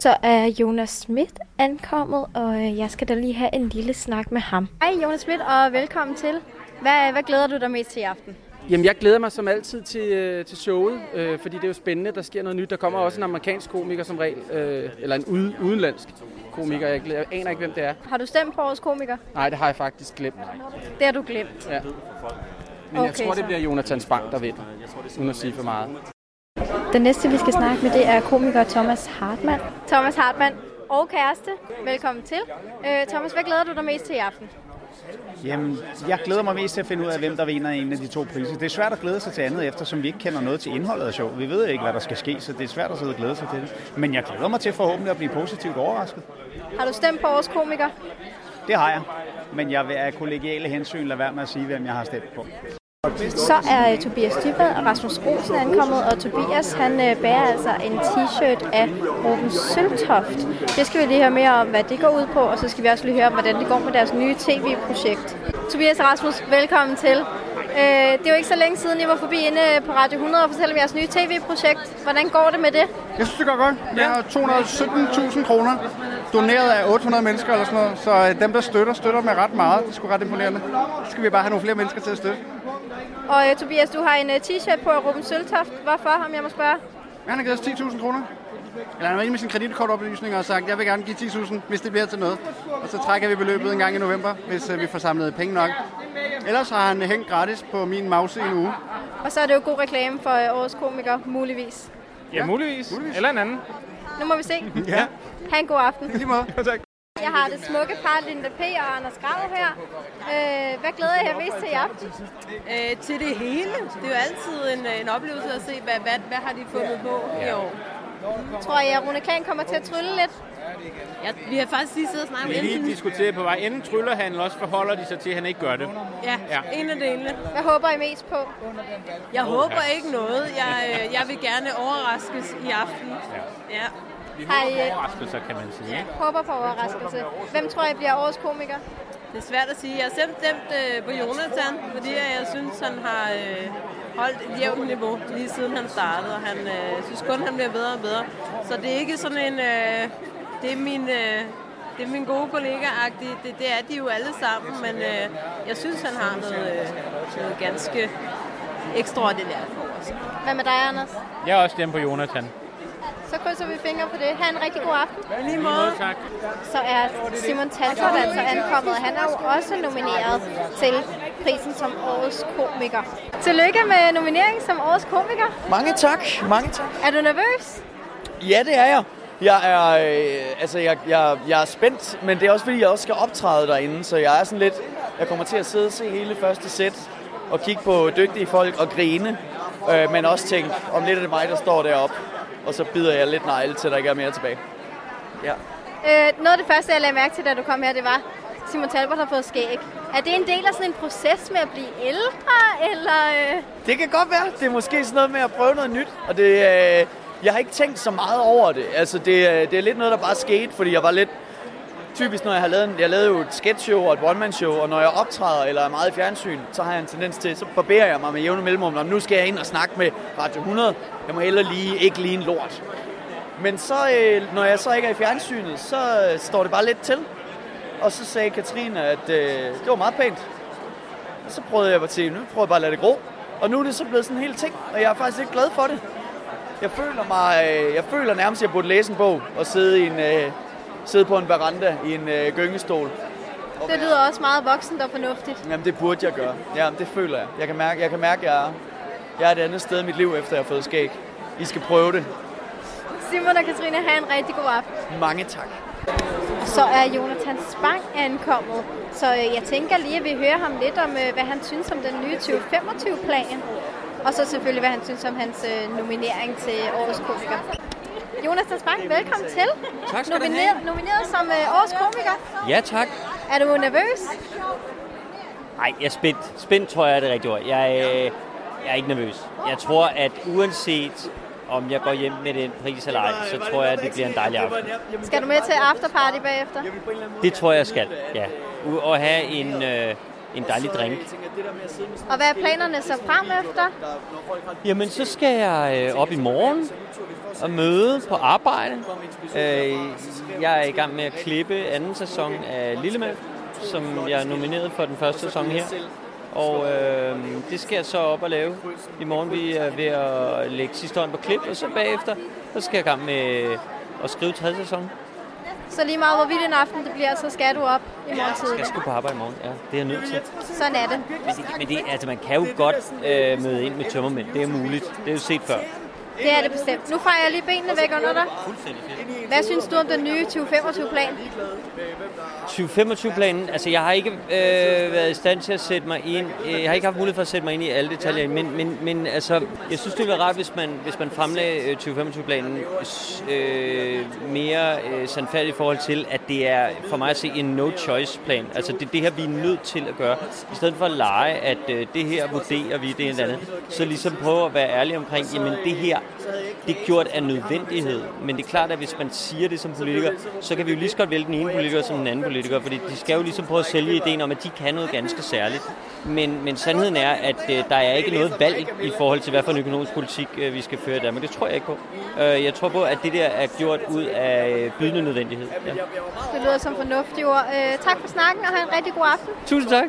Så er Jonas Schmidt ankommet, og øh, jeg skal da lige have en lille snak med ham. Hej Jonas Schmidt, og velkommen til. Hvad, hvad glæder du dig mest til i aften? Jamen, jeg glæder mig som altid til, øh, til showet, øh, fordi det er jo spændende, der sker noget nyt. Der kommer også en amerikansk komiker som regel, øh, eller en ude, udenlandsk komiker. Jeg, glæder, jeg aner ikke, hvem det er. Har du stemt på årets komiker? Nej, det har jeg faktisk glemt. Det har du glemt. Ja. Men Okay, jeg tror, så. det bliver Jonathan Spang, der vinder, uden at sige for meget. Den næste, vi skal snakke med, det er komiker Thomas Hartmann. Thomas Hartmann og kæreste, velkommen til. Øh, Thomas, hvad glæder du dig mest til i aften? Jamen, jeg glæder mig mest til at finde ud af, hvem der vinder en af de to priser. Det er svært at glæde sig til andet, eftersom vi ikke kender noget til indholdet af showet. Vi ved ikke, hvad der skal ske, så det er svært at sidde og glæde sig til det. Men jeg glæder mig til forhåbentlig at blive positivt overrasket. Har du stemt på årets komiker? Det har jeg. Men jeg vil af kollegiale hensyn lade være med at sige, hvem jeg har stemt på. Så er uh, Tobias Dybvad og Rasmus Olsen ankommet, og Tobias han uh, bærer altså en t-shirt af Ruben Søltoft. Det skal vi lige høre mere om, hvad det går ud på, og så skal vi også lige høre om, hvordan det går med deres nye tv-projekt. Tobias og Rasmus, velkommen til. Uh, det er jo ikke så længe siden, I var forbi inde på Radio 100 og fortalte om jeres nye tv-projekt. Hvordan går det med det? Jeg synes, det går godt. Vi har 217.000 kroner doneret af 800 mennesker eller sådan noget. Så dem, der støtter, støtter med ret meget. Det er sgu ret imponerende. Så skal vi bare have nogle flere mennesker til at støtte. Og uh, Tobias, du har en uh, t-shirt på af Ruben Søltoft. Hvorfor, om jeg må spørge? Han har givet os 10.000 kroner. Eller han var inde med sin kreditkortoplysninger og sagt, jeg vil gerne give 10.000, hvis det bliver til noget. Og så trækker vi beløbet en gang i november, hvis øh, vi får samlet penge nok. Ellers har han hængt gratis på min mause i en uge. Og så er det jo god reklame for uh, årets komiker, muligvis. Ja, muligvis. Eller en anden. Nu må vi se. Ja, Ha' en god aften. i lige måde. tak. Jeg har det smukke par, Linda P. og Anders Grav her. Øh, hvad glæder jeg mest til i aften? øh, til det hele. Det er jo altid en, øh, en oplevelse at se, hvad, hvad, hvad har de fundet på i år. Tror jeg, at Rune Klan kommer til at trylle lidt? Ja, vi har faktisk lige siddet og snakket Vi om har lige diskuteret på vej. Enten tryller han, eller også forholder de sig til, at han ikke gør det. ja, Ja. en af delene. Hvad håber I mest på? Jeg håber ikke noget. Jeg, øh, jeg vil gerne overraskes i aften. Ja. Har I øh, Overraskelser, kan man sige. ikke? håber på overraskelse? Hvem tror I bliver årets komiker? Det er svært at sige. Jeg har selv stemt øh, på Jonathan, fordi jeg synes, han har øh, holdt et jævnt niveau lige siden han startede. Og han øh, synes kun, han bliver bedre og bedre. Så det er ikke sådan en... Øh, det er min... Øh, det er min gode kollega -agtige. det, det er de jo alle sammen, men øh, jeg synes, han har noget, øh, noget ganske ekstraordinært for os. Hvad med dig, Anders? Jeg er også stemt på Jonathan. Så krydser vi fingre på det. Ha' en rigtig god aften. Lige måde. Tak. Så er Simon Talbot altså ankommet. Han er jo også nomineret til prisen som årets komiker. Tillykke med nomineringen som årets komiker. Mange tak, mange tak. Er du nervøs? Ja, det er jeg. Jeg er, øh, altså, jeg, jeg, jeg er spændt, men det er også fordi, jeg også skal optræde derinde, så jeg er sådan lidt, jeg kommer til at sidde og se hele første sæt og kigge på dygtige folk og grine, øh, men også tænke, om lidt er det mig, der står deroppe, og så bider jeg lidt negle, til der ikke er mere tilbage. Ja. Øh, noget af det første, jeg lagde mærke til, da du kom her, det var, Simon Talbot har fået skæg. Er det en del af sådan en proces med at blive ældre, eller... Øh... Det kan godt være. Det er måske sådan noget med at prøve noget nyt. Og det, øh, jeg har ikke tænkt så meget over det. Altså, det, øh, det er lidt noget, der bare skete, fordi jeg var lidt... Typisk, når jeg har lavet, en, jeg lavede jo et sketchshow og et one-man-show, og når jeg optræder eller er meget i fjernsyn, så har jeg en tendens til, så barberer jeg mig med jævne mellemrum, og nu skal jeg ind og snakke med Radio 100. Jeg må heller lige ikke lige en lort. Men så, øh, når jeg så ikke er i fjernsynet, så øh, står det bare lidt til. Og så sagde Katrine, at øh, det var meget pænt. Og så prøvede jeg at sige, nu prøver jeg bare at lade det gro. Og nu er det så blevet sådan en hel ting, og jeg er faktisk ikke glad for det. Jeg føler mig, øh, jeg føler nærmest, at jeg burde læse en bog og sidde, i en, øh, sidde på en veranda i en øh, gyngestol. Det lyder også meget voksent og fornuftigt. Jamen det burde jeg gøre. Ja, det føler jeg. Jeg kan mærke, jeg kan mærke, jeg er, jeg er et andet sted i mit liv, efter jeg har fået skæg. I skal prøve det. Simon og Katrine, have en rigtig god aften. Mange tak. Så er Jonathan Spang ankommet. Så øh, jeg tænker lige, at vi hører ham lidt om, øh, hvad han synes om den nye 2025-plan. Og så selvfølgelig, hvad han synes om hans øh, nominering til årets komiker. Jonathan Spang, velkommen til. Tak skal du nomineret, have. Nomineret som øh, årets komiker. Ja, tak. Er du nervøs? Nej, jeg er spændt. Spændt tror jeg er det rigtige ord. Jeg, øh, jeg er ikke nervøs. Jeg tror, at uanset om jeg går hjem med den pris eller ej, så tror jeg, at det bliver en dejlig aften. Skal du med til afterparty bagefter? Det tror jeg, jeg skal, ja. At have en, øh, en dejlig drink. Og hvad er planerne så frem efter? Jamen, så skal jeg øh, op i morgen og møde på arbejde. Øh, jeg er i gang med at klippe anden sæson af Lillemænd, som jeg er nomineret for den første sæson her. Og øh, det skal jeg så op og lave. I morgen vi er ved at lægge sidste hånd på klip, og så bagefter så skal jeg i gang med at skrive tredje sæson. Så lige meget hvorvidt en aften det bliver, så skal du op i morgen Jeg tidligt. skal på arbejde i morgen, ja. Det er jeg nødt til. Sådan er det. Men det, men det, altså, man kan jo godt øh, møde ind med tømmermænd. Det er muligt. Det er jo set før. Det er det bestemt. Nu fejrer jeg lige benene væk under dig. Hvad synes du om den nye 2025-plan? 2025-planen, altså jeg har ikke øh, været i stand til at sætte mig ind, jeg har ikke haft mulighed for at sætte mig ind i alle detaljer, men, men, men altså, jeg synes, det ville være rart, hvis man, hvis man fremlagde øh, 2025-planen øh, mere øh, sandfærdigt i forhold til, at det er for mig at se en no-choice-plan. Altså det er det her, vi er nødt til at gøre. I stedet for at lege, at øh, det her vurderer vi, det ene en andet, så ligesom prøve at være ærlig omkring, jamen det her, det er gjort af nødvendighed. Men det er klart, at hvis man siger det som politiker, så kan vi jo lige så godt vælge den ene politiker som den anden politiker, fordi de skal jo ligesom prøve at sælge ideen om, at de kan noget ganske særligt. Men, men sandheden er, at øh, der er ikke noget valg i forhold til, hvad for en økonomisk politik øh, vi skal føre i Danmark. Det tror jeg ikke på. Øh, jeg tror på, at det der er gjort ud af bydende nødvendighed. Ja. Det lyder som fornuftige ord. Øh, tak for snakken, og have en rigtig god aften. Tusind tak.